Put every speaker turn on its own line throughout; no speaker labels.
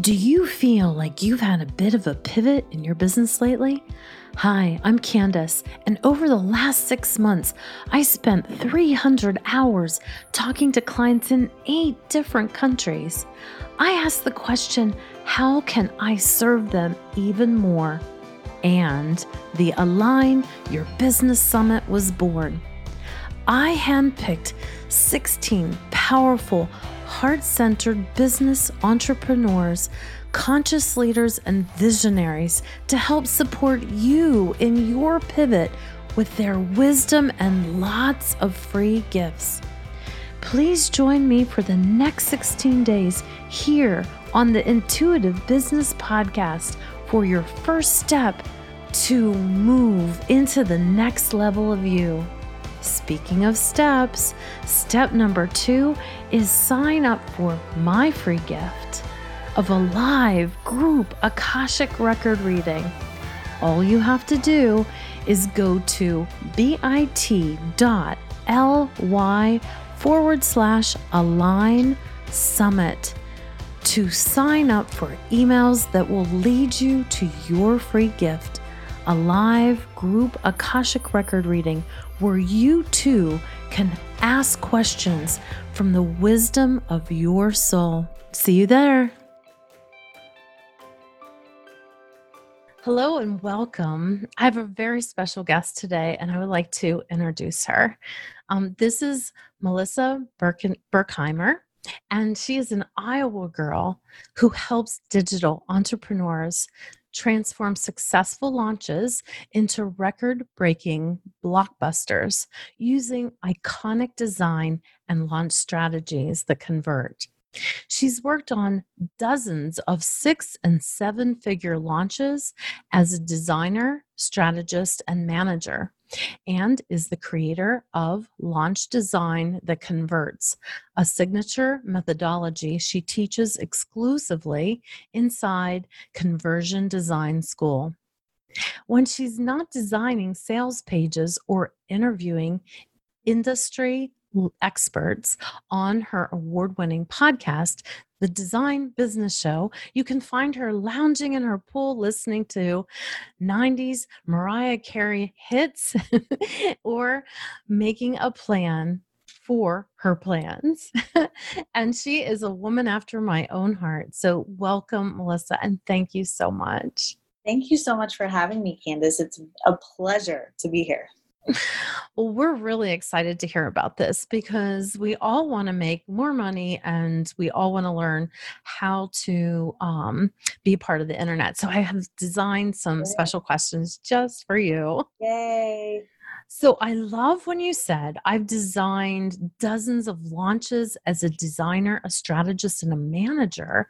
Do you feel like you've had a bit of a pivot in your business lately? Hi, I'm Candace, and over the last six months, I spent 300 hours talking to clients in eight different countries. I asked the question how can I serve them even more? And the Align Your Business Summit was born. I handpicked 16 powerful, heart centered business entrepreneurs, conscious leaders, and visionaries to help support you in your pivot with their wisdom and lots of free gifts. Please join me for the next 16 days here on the Intuitive Business Podcast for your first step to move into the next level of you. Speaking of steps, step number two is sign up for my free gift of a live group Akashic record reading. All you have to do is go to bit.ly forward slash align summit to sign up for emails that will lead you to your free gift a live group Akashic record reading where you too can ask questions from the wisdom of your soul. See you there. Hello and welcome. I have a very special guest today, and I would like to introduce her. Um, this is Melissa Birken- Burkheimer, and she is an Iowa girl who helps digital entrepreneurs transform successful launches into record breaking blockbusters using iconic design and launch strategies that convert. She's worked on dozens of six and seven figure launches as a designer, strategist, and manager and is the creator of Launch Design That Converts, a signature methodology she teaches exclusively inside Conversion Design School. When she's not designing sales pages or interviewing industry experts on her award winning podcast, The Design Business Show. You can find her lounging in her pool listening to 90s Mariah Carey hits or making a plan for her plans. and she is a woman after my own heart. So, welcome, Melissa, and thank you so much.
Thank you so much for having me, Candace. It's a pleasure to be here.
Well, we're really excited to hear about this because we all want to make more money and we all want to learn how to um, be part of the internet. So I have designed some Yay. special questions just for you.
Yay.
So I love when you said I've designed dozens of launches as a designer, a strategist, and a manager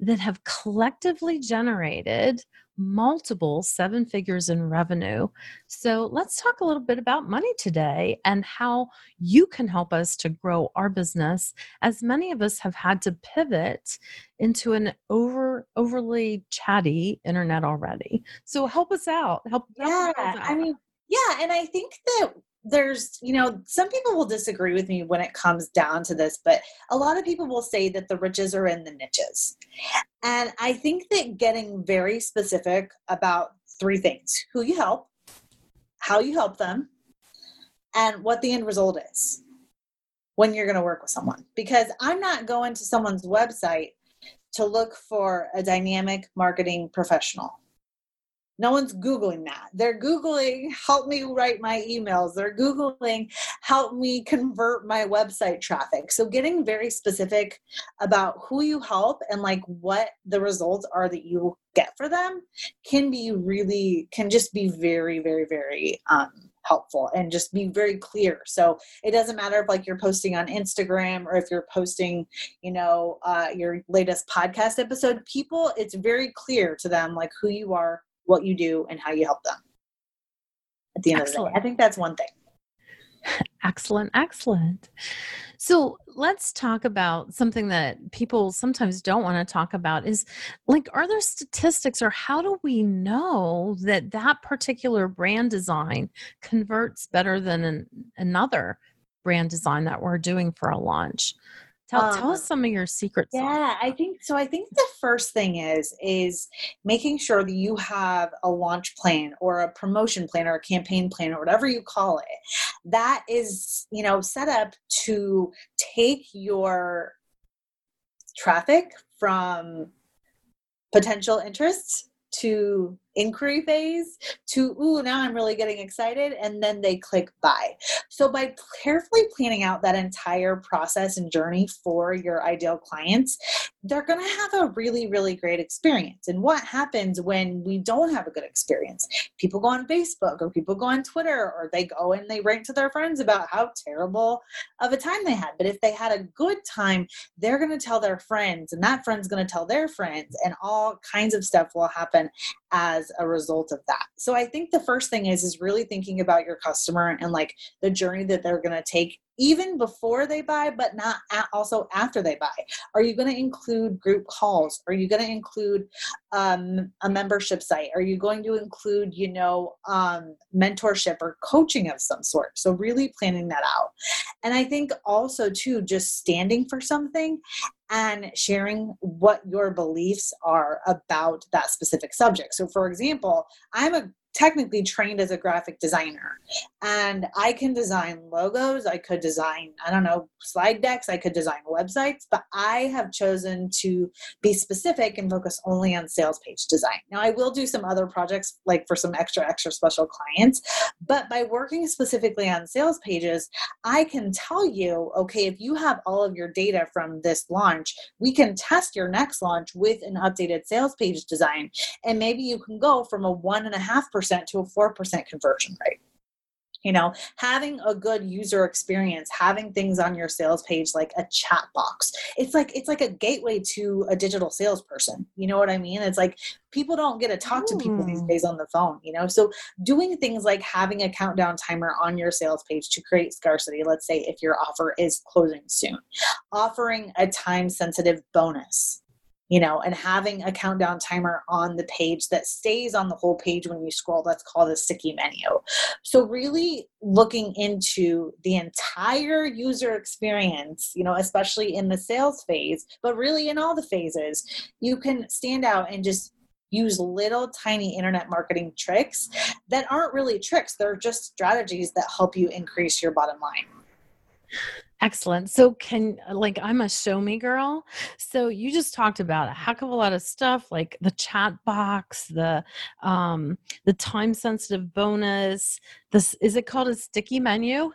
that have collectively generated multiple seven figures in revenue. So let's talk a little bit about money today and how you can help us to grow our business as many of us have had to pivot into an over overly chatty internet already. So help us out. Help,
yeah,
help
out. I mean yeah, and I think that there's you know some people will disagree with me when it comes down to this but a lot of people will say that the riches are in the niches. And i think that getting very specific about three things who you help how you help them and what the end result is when you're going to work with someone. Because i'm not going to someone's website to look for a dynamic marketing professional no one's Googling that. They're Googling, help me write my emails. They're Googling, help me convert my website traffic. So getting very specific about who you help and like what the results are that you get for them can be really, can just be very, very, very, um, helpful and just be very clear so it doesn't matter if like you're posting on instagram or if you're posting you know uh, your latest podcast episode people it's very clear to them like who you are what you do and how you help them at the end excellent. of the day. I think that's one thing.
Excellent, excellent. So let's talk about something that people sometimes don't want to talk about is like, are there statistics or how do we know that that particular brand design converts better than an, another brand design that we're doing for a launch? Tell um, tell us some of your secrets.
Yeah, I think so. I think the first thing is is making sure that you have a launch plan or a promotion plan or a campaign plan or whatever you call it that is you know set up to take your traffic from potential interests to inquiry phase to ooh now i'm really getting excited and then they click buy. So by carefully planning out that entire process and journey for your ideal clients they're going to have a really really great experience. And what happens when we don't have a good experience? People go on facebook or people go on twitter or they go and they rant to their friends about how terrible of a time they had. But if they had a good time they're going to tell their friends and that friend's going to tell their friends and all kinds of stuff will happen as a result of that. So I think the first thing is is really thinking about your customer and like the journey that they're going to take even before they buy, but not also after they buy? Are you going to include group calls? Are you going to include um, a membership site? Are you going to include, you know, um, mentorship or coaching of some sort? So really planning that out. And I think also too, just standing for something and sharing what your beliefs are about that specific subject. So, for example, I'm a technically trained as a graphic designer and i can design logos i could design i don't know slide decks i could design websites but i have chosen to be specific and focus only on sales page design. Now i will do some other projects like for some extra extra special clients but by working specifically on sales pages i can tell you okay if you have all of your data from this launch we can test your next launch with an updated sales page design and maybe you can go from a one and a half percent to a 4% conversion rate you know having a good user experience having things on your sales page like a chat box. It's like it's like a gateway to a digital salesperson. You know what i mean? It's like people don't get to talk to people these hmm. days on the phone you know? So doing things like having a countdown timer on your sales page to create scarcity let's say if your offer is closing soon. Offering a time sensitive bonus you know, and having a countdown timer on the page that stays on the whole page when you scroll. That's called a sticky menu. So, really looking into the entire user experience, you know, especially in the sales phase, but really in all the phases, you can stand out and just use little tiny internet marketing tricks that aren't really tricks. They're just strategies that help you increase your bottom line.
Excellent. So can like I'm a show me girl. So you just talked about a heck of a lot of stuff like the chat box, the um the time sensitive bonus. This is it called a sticky menu?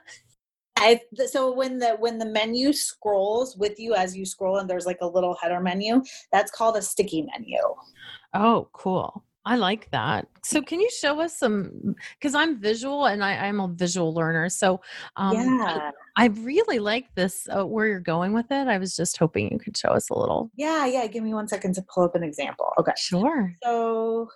I so when the when the menu scrolls with you as you scroll and there's like a little header menu, that's called a sticky menu.
Oh, cool. I like that. So, can you show us some? Because I'm visual and I, am a visual learner. So, um, yeah, I, I, really like this uh, where you're going with it. I was just hoping you could show us a little.
Yeah, yeah. Give me one second to pull up an example. Okay.
Sure.
So,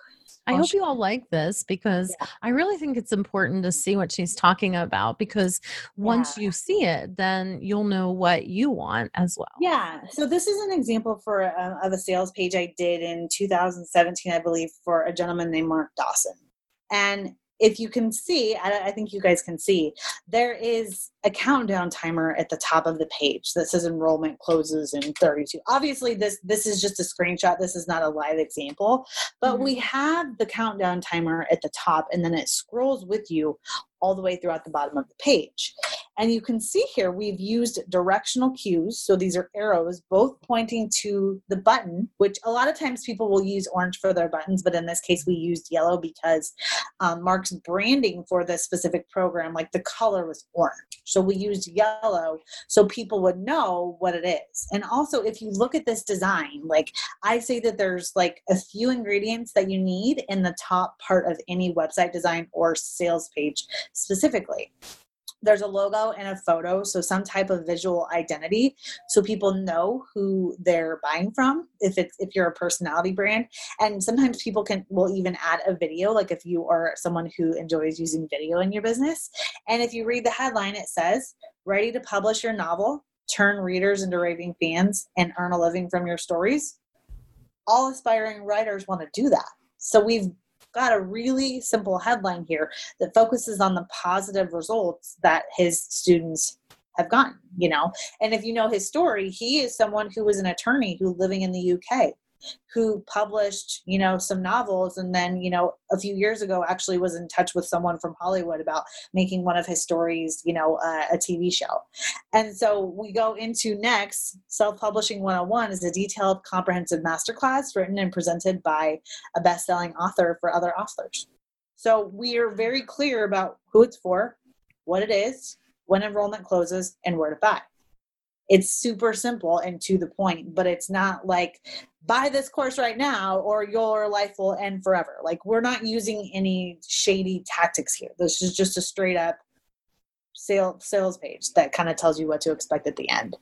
I hope you all like this because yeah. I really think it's important to see what she's talking about because once yeah. you see it, then you'll know what you want as well.
Yeah. So this is an example for uh, of a sales page I did in 2017, I believe, for a gentleman named Mark Dawson. And if you can see, I, I, think you guys can see, there is a countdown timer at the top of the page that says enrollment closes in 32. Obviously, this this is just a screenshot. This is not a live example, but mm-hmm. we have the countdown timer at the top, and then it scrolls with you all the way throughout the bottom of the page. And you can see here we've used directional cues. So these are arrows, both pointing to the button, which a lot of times people will use orange for their buttons, but in this case we used yellow because um, Mark's branding for this specific program, like the color was orange. So we used yellow so people would know what it is. And also, if you look at this design, like I say that there's like a few ingredients that you need in the top part of any website design or sales page specifically. There's a logo and a photo so some type of visual identity so people know who they're buying from if it's if you're a personality brand. And sometimes people can will even add a video like if you are someone who enjoys using video in your business. And if you read the headline it says ready to publish your novel turn readers into raving fans and earn a living from your stories. All aspiring writers want to do that. So we've got a really simple headline here that focuses on the positive results that his students have gotten, you know. And if you know his story, he is someone who was an attorney who living in the UK who published, you know, some novels and then, you know, a few years ago actually was in touch with someone from Hollywood about making one of his stories, you know, uh, a TV show. And so we go into next Self-Publishing 101 is a detailed comprehensive masterclass written and presented by a best-selling author for other authors. So we are very clear about who it's for, what it is, when enrollment closes, and where to buy. It's super simple and to the point, but it's not like buy this course right now or your life will end forever. Like we're not using any shady tactics here. This is just a straight up sale sales page that kind of tells you what to expect at the end.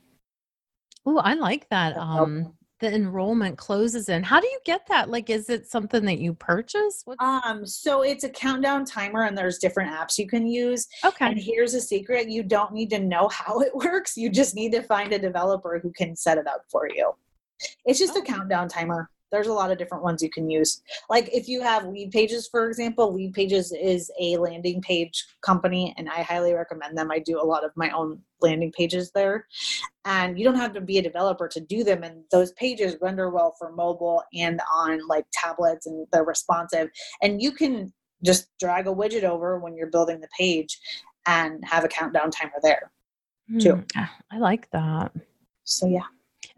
Oh, I like that. Um the enrollment closes in. How do you get that? Like is it something that you purchase?
What's... Um so it's a countdown timer and there's different apps you can use.
Okay.
And here's a secret, you don't need to know how it works. You just need to find a developer who can set it up for you. It's just oh. a countdown timer. There's a lot of different ones you can use. Like if you have Leadpages, for example, Leadpages is a landing page company, and I highly recommend them. I do a lot of my own landing pages there. And you don't have to be a developer to do them. And those pages render well for mobile and on like tablets, and they're responsive. And you can just drag a widget over when you're building the page and have a countdown timer there too.
Mm, I like that.
So yeah.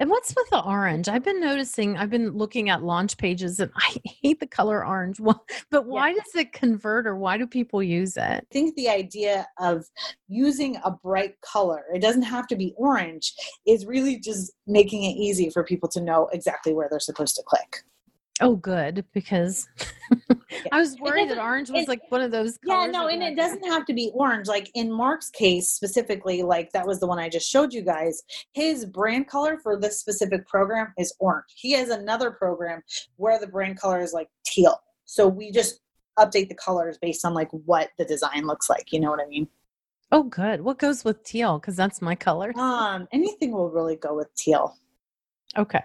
And what's with the orange? I've been noticing, I've been looking at launch pages and I hate the color orange. but why yeah. does it convert or why do people use it? I
think the idea of using a bright color, it doesn't have to be orange, is really just making it easy for people to know exactly where they're supposed to click.
Oh, good, because I was worried that orange was like one of those.
Yeah, no, and it doesn't have to be orange. Like in Mark's case specifically, like that was the one I just showed you guys. His brand color for this specific program is orange. He has another program where the brand color is like teal. So we just update the colors based on like what the design looks like. You know what I mean?
Oh, good. What goes with teal? Because that's my color.
Um, anything will really go with teal.
Okay.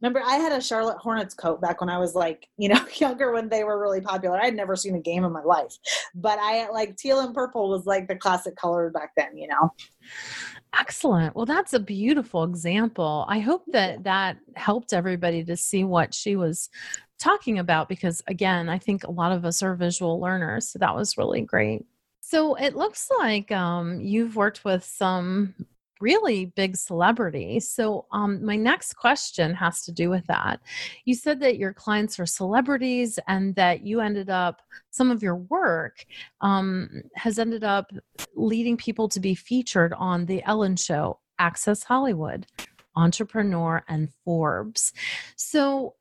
Remember, I had a Charlotte Hornets coat back when I was like, you know, younger when they were really popular. I had never seen a game in my life, but I like teal and purple was like the classic color back then, you know.
Excellent. Well, that's a beautiful example. I hope that that helped everybody to see what she was talking about because, again, I think a lot of us are visual learners. So that was really great. So it looks like um, you've worked with some really big celebrity. So, um, my next question has to do with that. You said that your clients are celebrities and that you ended up, some of your work um, has ended up leading people to be featured on The Ellen Show, Access Hollywood, Entrepreneur, and Forbes. So,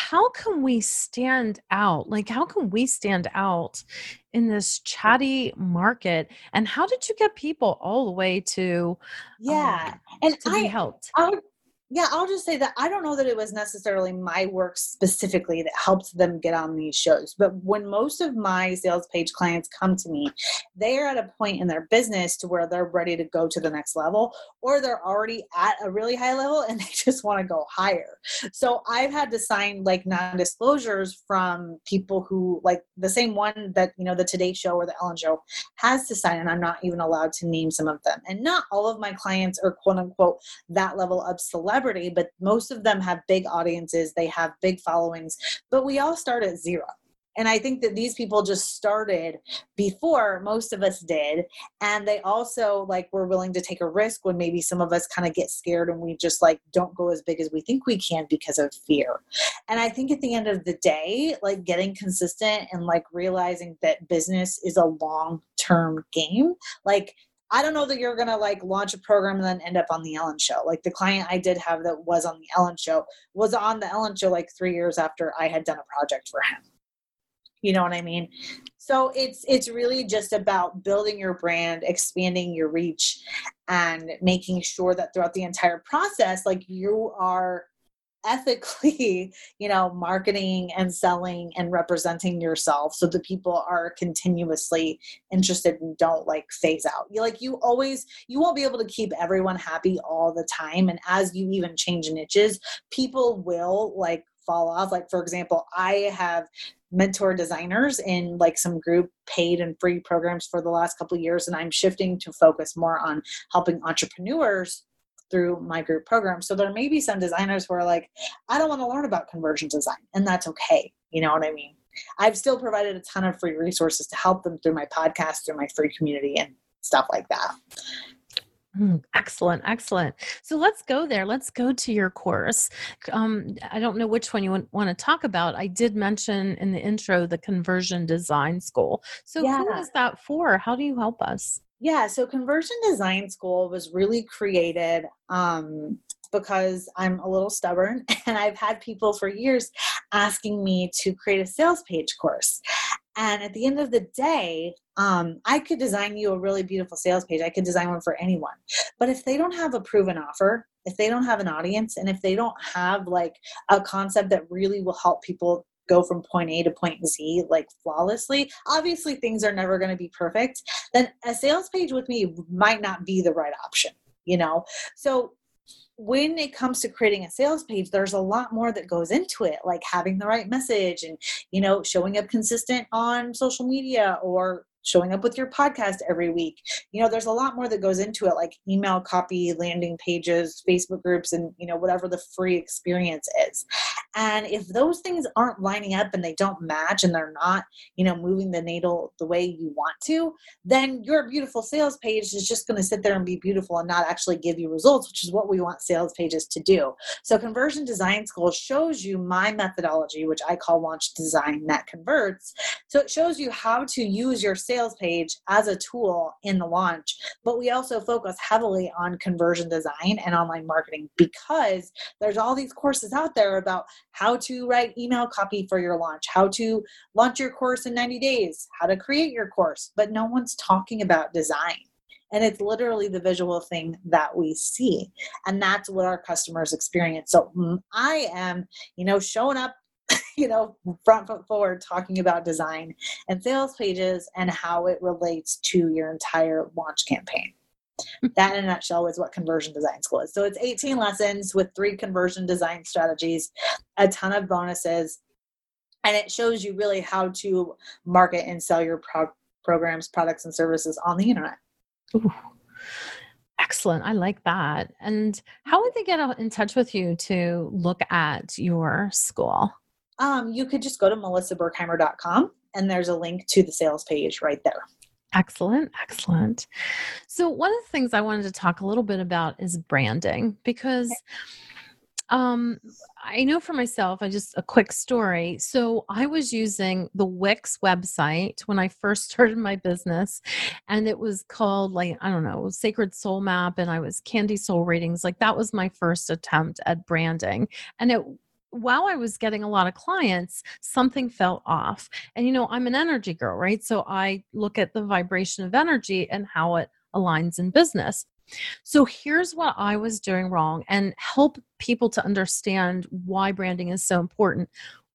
how can we stand out? Like, how can we stand out in this chatty market? And how did you get people all the way to,
yeah, um, and
to
I
helped?
I would yeah, I'll just say that I don't know that it was necessarily my work specifically that helped them get on these shows. But when most of my sales page clients come to me, they are at a point in their business to where they're ready to go to the next level, or they're already at a really high level and they just want to go higher. So I've had to sign like non disclosures from people who, like the same one that, you know, the Today Show or the Ellen Show has to sign, and I'm not even allowed to name some of them. And not all of my clients are quote unquote that level of celebrity celebrity, but most of them have big audiences, they have big followings, but we all start at zero. And I think that these people just started before most of us did. And they also like were willing to take a risk when maybe some of us kind of get scared and we just like don't go as big as we think we can because of fear. And I think at the end of the day, like getting consistent and like realizing that business is a long term game, like I don't know that you're gonna like launch a program and then end up on the Ellen show. Like the client I did have that was on the Ellen show was on the Ellen show like three years after I had done a project for him. You know what I mean? So it's it's really just about building your brand, expanding your reach, and making sure that throughout the entire process, like you are ethically you know marketing and selling and representing yourself so that people are continuously interested and don't like phase out. You like you always you won't be able to keep everyone happy all the time and as you even change niches people will like fall off. Like for example i have mentor designers in like some group paid and free programs for the last couple years and i'm shifting to focus more on helping entrepreneurs through my group program so there may be some designers who are like i don't want to learn about conversion design and that's okay you know what i mean i've still provided a ton of free resources to help them through my podcast through my free community and stuff like that
Mm, excellent, excellent. So let's go there. Let's go to your course. Um, I don't know which one you want, want, to talk about. I did mention in the intro the Conversion Design School. So yeah. who is that for? How do you help us?
Yeah, so Conversion Design School was really created um, because I'm a little stubborn and I've had people for years asking me to create a sales page course. And at the end of the day, um, I could design you a really beautiful sales page. I could design one for anyone. But if they don't have a proven offer, if they don't have an audience, and if they don't have like a concept that really will help people go from point A to point Z like flawlessly, obviously things are never going to be perfect, then a sales page with me might not be the right option, you know? So when it comes to creating a sales page there's a lot more that goes into it like having the right message and you know showing up consistent on social media or showing up with your podcast every week. You know, there's a lot more that goes into it, like email copy, landing pages, Facebook groups, and, you know, whatever the free experience is. And if those things aren't lining up and they don't match and they're not, you know, moving the needle the way you want to, then your beautiful sales page is just going to sit there and be beautiful and not actually give you results, which is what we want sales pages to do. So, Conversion Design School shows you my methodology, which I call Launch Design That Converts. So, it shows you how to use your sales page as a tool in the launch, but we also focus heavily on conversion design and online marketing because there's all these courses out there about how to write email copy for your launch, how to launch your course in 90 days, how to create your course, but no one's talking about design. And it's literally the visual thing that we see. And that's what our customers experience. So mm, i am you know showing up you know, front foot forward talking about design and sales pages and how it relates to your entire launch campaign. Hmm. that in a nutshell is what conversion design school is. So it's 18 lessons with three conversion design strategies, a ton of bonuses, and it shows you really how to market and sell your pro- programs, products, and services on the internet. Ooh.
Excellent. I like that. And how would they get in touch with you to look at your school?
Um, you could just go to melissaburkheimer.com and there's a link to the sales page right there.
Excellent, excellent. So, one of the things I wanted to talk a little bit about is branding because um, I know for myself, I just a quick story. So, I was using the Wix website when I first started my business, and it was called, like, I don't know, Sacred Soul Map, and I was Candy Soul Readings. Like, that was my first attempt at branding. And it while I was getting a lot of clients, something fell off. And, you know, I'm an energy girl, right? So I look at the vibration of energy and how it aligns in business. So here's what I was doing wrong and help people to understand why branding is so important.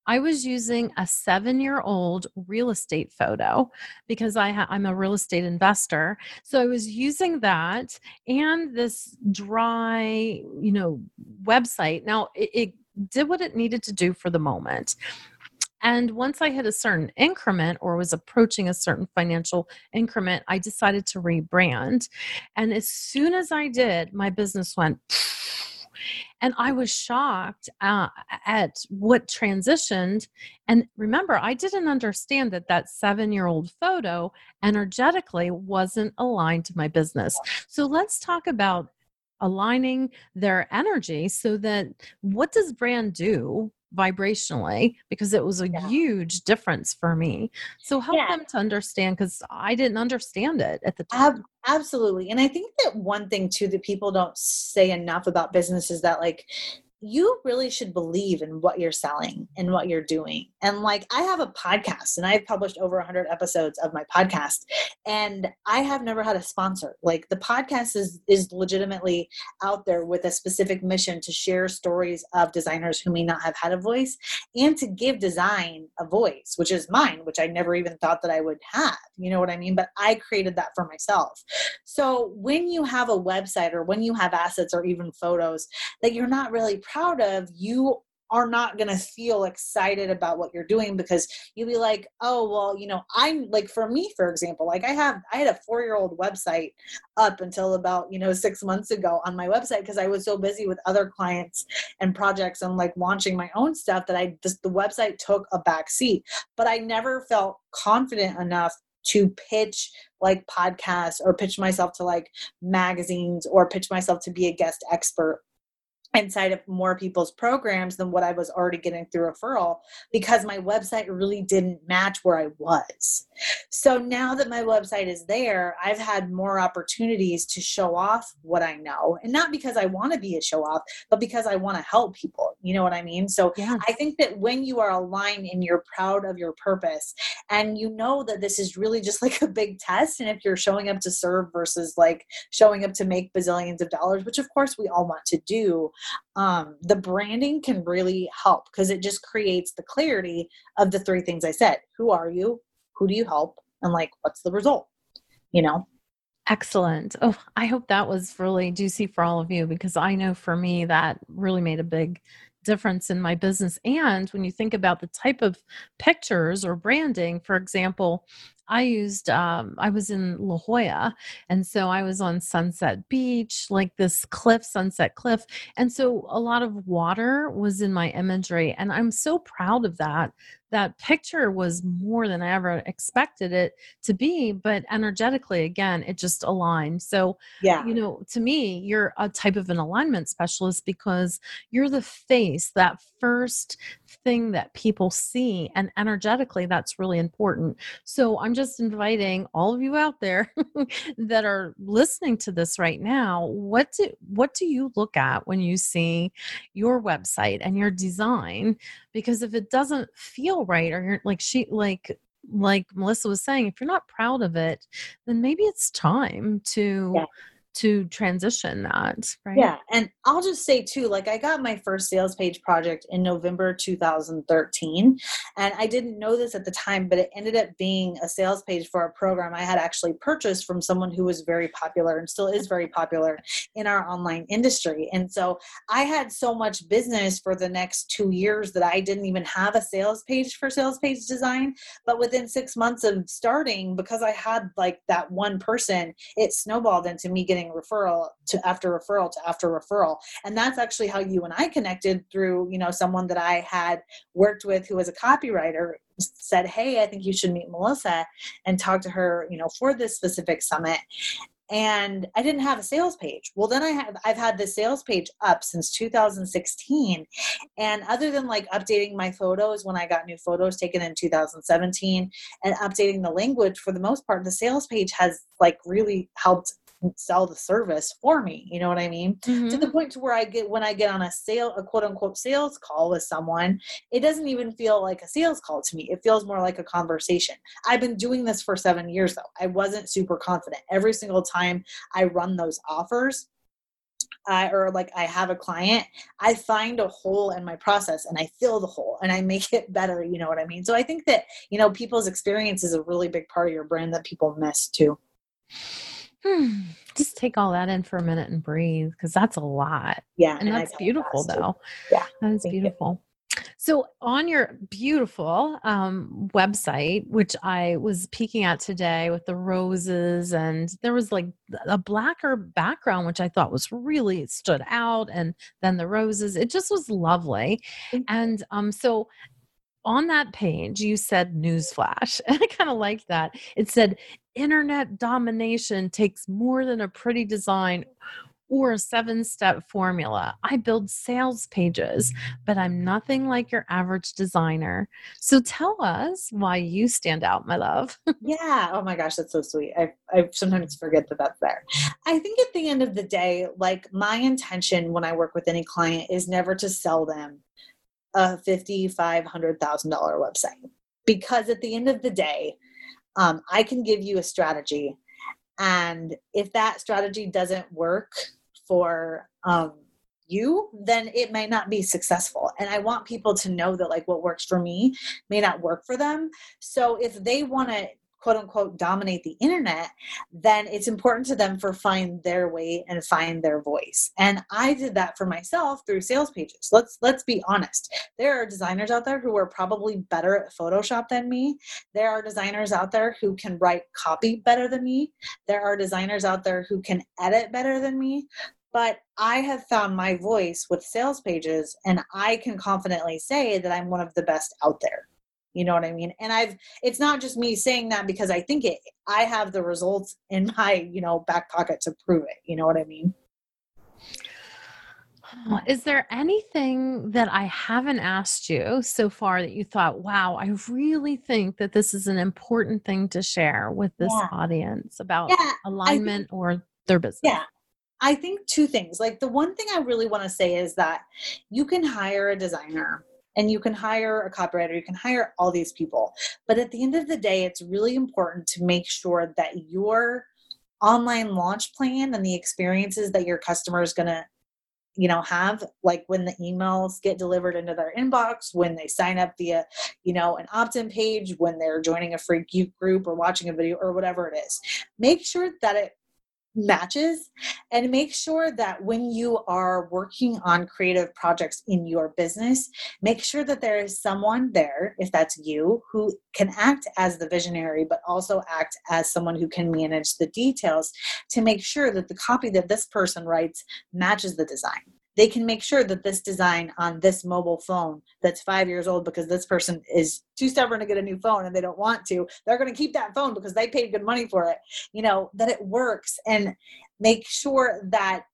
I was using a seven year old real estate photo because I ha- I'm a real estate investor. So I was using that and this dry, you know, website. Now it, it did what it needed to do for the moment. And once I hit a certain increment or was approaching a certain financial increment, I decided to rebrand. And as soon as I did, my business went. And I was shocked uh, at what transitioned. And remember, I didn't understand that that seven year old photo energetically wasn't aligned to my business. So let's talk about aligning their energy so that what does brand do vibrationally because it was a yeah. huge difference for me so help yeah. them to understand because i didn't understand it at the time
absolutely and i think that one thing too that people don't say enough about business is that like you really should believe in what you're selling and what you're doing. And like I have a podcast and I've published over 100 episodes of my podcast and I have never had a sponsor. Like the podcast is is legitimately out there with a specific mission to share stories of designers who may not have had a voice and to give design a voice, which is mine, which I never even thought that I would have. You know what I mean? But I created that for myself. So when you have a website or when you have assets or even photos that you're not really proud of, you are not going to feel excited about what you're doing because you'll be like oh well you know i'm like for me for example like i have i had a four year old website up until about you know six months ago on my website because i was so busy with other clients and projects and like launching my own stuff that i just the website took a back seat. But i never felt confident enough to pitch like podcasts or pitch myself to like magazines or pitch myself to be a guest expert inside of more people's programs than what I was already getting through referral because my website really didn't match where I was. So now that my website is there, I've had more opportunities to show off what I know. And not because I want to be a show off, but because I want to help people. You know what I mean? So yeah. I think that when you are aligned and you're proud of your purpose and you know that this is really just like a big test, and if you're showing up to serve versus like showing up to make bazillions of dollars, which of course we all want to do, um, the branding can really help because it just creates the clarity of the three things I said. Who are you? Who do you help? And like, what's the result? You know?
Excellent. Oh, I hope that was really juicy for all of you because I know for me that really made a big difference in my business. And when you think about the type of pictures or branding, for example, I used, um, I was in La Jolla, and so I was on Sunset Beach, like this cliff, Sunset Cliff. And so a lot of water was in my imagery. And I'm so proud of that. That picture was more than I ever expected it to be, but energetically, again, it just aligned. So, yeah, you know, to me, you're a type of an alignment specialist because you're the face, that first thing that people see. And energetically, that's really important. So I'm just inviting all of you out there that are listening to this right now. What do what do you look at when you see your website and your design? Because if it doesn't feel right, or you're like she like like Melissa was saying, if you're not proud of it, then maybe it's time to yeah to transition that right?
Yeah and i'll just say too like i got my first sales page project in november 2013 and i didn't know this at the time but it ended up being a sales page for a program i had actually purchased from someone who was very popular and still is very popular in our online industry and so i had so much business for the next two years that i didn't even have a sales page for sales page design but within six months of starting because i had like that one person it snowballed into me getting referral to after referral to after referral. And that's actually how you and i connected through you know someone that i had worked with who was a copywriter said hey i think you should meet melissa and talk to her you know for this specific summit. And I didn't have a sales page. Well, then I have I've had the sales page up since 2016, and other than like updating my photos when I got new photos taken in 2017 and updating the language, for the most part, the sales page has like really helped sell the service for me you know what i mean mm-hmm. to the point to where i get when i get on a sale a quote unquote sales call with someone it doesn't even feel like a sales call to me it feels more like a conversation i've been doing this for seven years though i wasn't super confident every single time i run those offers I, or like I have a client, I find a hole in my process and I fill the hole and I make it better. You know what I mean? So I think that, you know, people's experience is a really big part of your brand that people miss too.
Hmm. Just take all that in for a minute and breathe because that's a lot.
Yeah.
And, and that's beautiful, though.
Yeah.
That is beautiful. You. So, on your beautiful um, website, which I was peeking at today with the roses, and there was like a blacker background, which I thought was really stood out, and then the roses. It just was lovely. And um, so, on that page, you said newsflash. And I kind of liked that. It said, internet domination takes more than a pretty design or a seven step formula. I build sales pages, but I'm nothing like your average designer. So tell us why you stand out, my love.
yeah. Oh my gosh, that's so sweet. I, I sometimes forget that that's there. I think at the end of the day, like my intention when I work with any client is never to sell them a fifty, five hundred thousand dollar website because at the end of the day, um, I can give you a strategy, and if that strategy doesn't work for um, you, then it may not be successful. And I want people to know that like what works for me may not work for them. So if they want to quote unquote dominate the internet, then it's important to them for find their way and find their voice. And I did that for myself through sales pages. Let's let's be honest. There are designers out there who are probably better at Photoshop than me. There are designers out there who can write copy better than me. There are designers out there who can edit better than me but I have found my voice with sales pages and I can confidently say that I'm one of the best out there. You know what I mean? And I've it's not just me saying that because I think it I have the results in my, you know, back pocket to prove it. You know what I mean?
Is there anything that I haven't asked you so far that you thought, wow, I really think that this is an important thing to share with this yeah. audience about yeah, alignment think, or their business?
Yeah. I think two things. Like the one thing I really want to say is that you can hire a designer and you can hire a copywriter, you can hire all these people. But at the end of the day, it's really important to make sure that your online launch plan and the experiences that your customer is going to you know have like when the emails get delivered into their inbox when they sign up via you know an opt-in page when they're joining a free group or watching a video or whatever it is make sure that it matches and make sure that when you are working on creative projects in your business make sure that there is someone there if that's you who can act as the visionary but also act as someone who can manage the details to make sure that the copy that this person writes matches the design they can make sure that this design on this mobile phone that's five years old because this person is too stubborn to get a new phone and they don't want to they're going to keep that phone because they paid good money for it. You know that it works and make sure that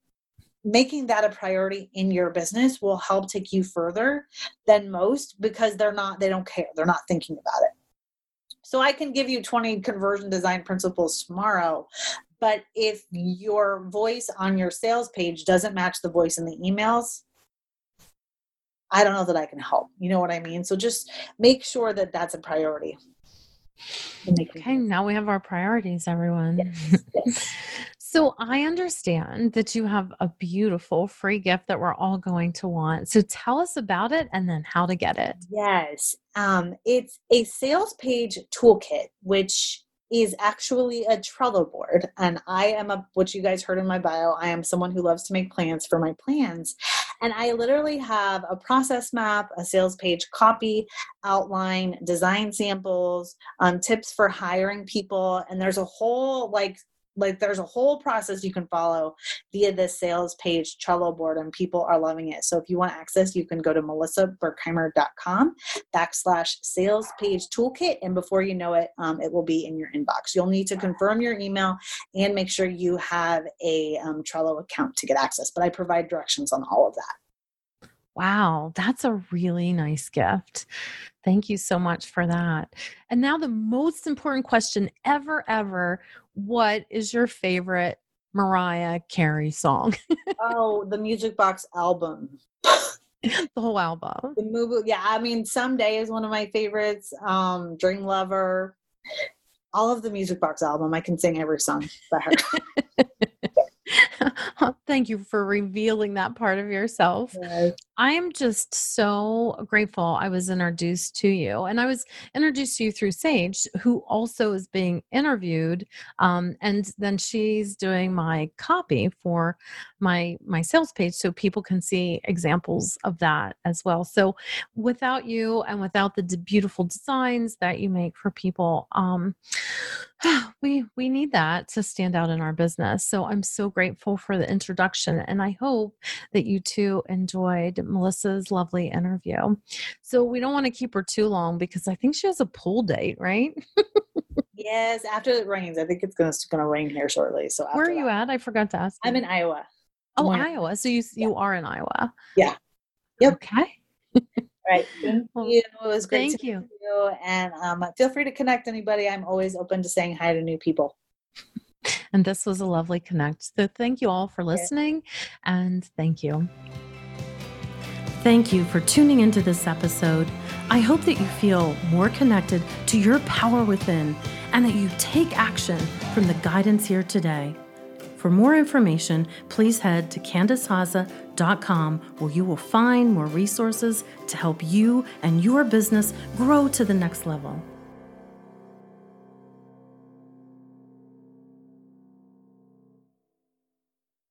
making that a priority in your business will help take you further than most because they're not they don't care. They're not thinking about it. So I can give you 20 conversion design principles tomorrow, but if your voice on your sales page doesn't match the voice in the emails, I don't know that I can help. You know what I mean? So just make sure that that's a priority.
Okay, now we have our priorities, everyone. Yes, yes. so I understand that you have a beautiful free gift that we're all going to want. So tell us about it and then how to get it.
Yes, um, it's a sales page toolkit, which is actually a Trello board. And I am a, what you guys heard in my bio, I am someone who loves to make plans for my plans. And I literally have a process map, a sales page copy, outline, design samples, um, tips for hiring people. And there's a whole like like there's a whole process you can follow via this sales page Trello board and people are loving it. So if you want access, you can go to melissaburkheimer.com backslash sales page toolkit. And before you know it, um, it will be in your inbox. You'll need to confirm your email and make sure you have a um, Trello account to get access. But I provide directions on all of that.
Wow, that's a really nice gift. Thank you so much for that. And now, the most important question ever, ever what is your favorite Mariah Carey song?
oh, the Music Box album.
the whole album.
The movie, yeah. I mean, Someday is one of my favorites. Um, Dream Lover, all of the Music Box album. I can sing every song by her.
Thank you for revealing that part of yourself. Yes. I am just so grateful I was introduced to you. And I was introduced to you through Sage, who also is being interviewed. Um, and then she's doing my copy for my my sales page so people can see examples of that as well. So without you and without the beautiful designs that you make for people, um, we we need that to stand out in our business. So I'm so grateful for the introduction and I hope that you too enjoyed Melissa's lovely interview. So we don't want to keep her too long because I think she has a pool date, right?
yes, after it rains. I think it's going to going to rain here shortly. So
Where are you
that,
at? I forgot to ask.
I'm in Iowa.
Oh, Iowa. So you you are in Iowa.
Yeah.
Yep. Okay.
right. Thank you. It was great.
Thank you.
you. And um, feel free to connect anybody. I'm always open to saying hi to new people.
And this was a lovely connect. So thank you all for listening and thank you. Thank you for tuning into this episode. I hope that you feel more connected to your power within and that you take action from the guidance here today. For more information, please head to CandiceHaza.com where you will find more resources to help you and your business grow to the next level.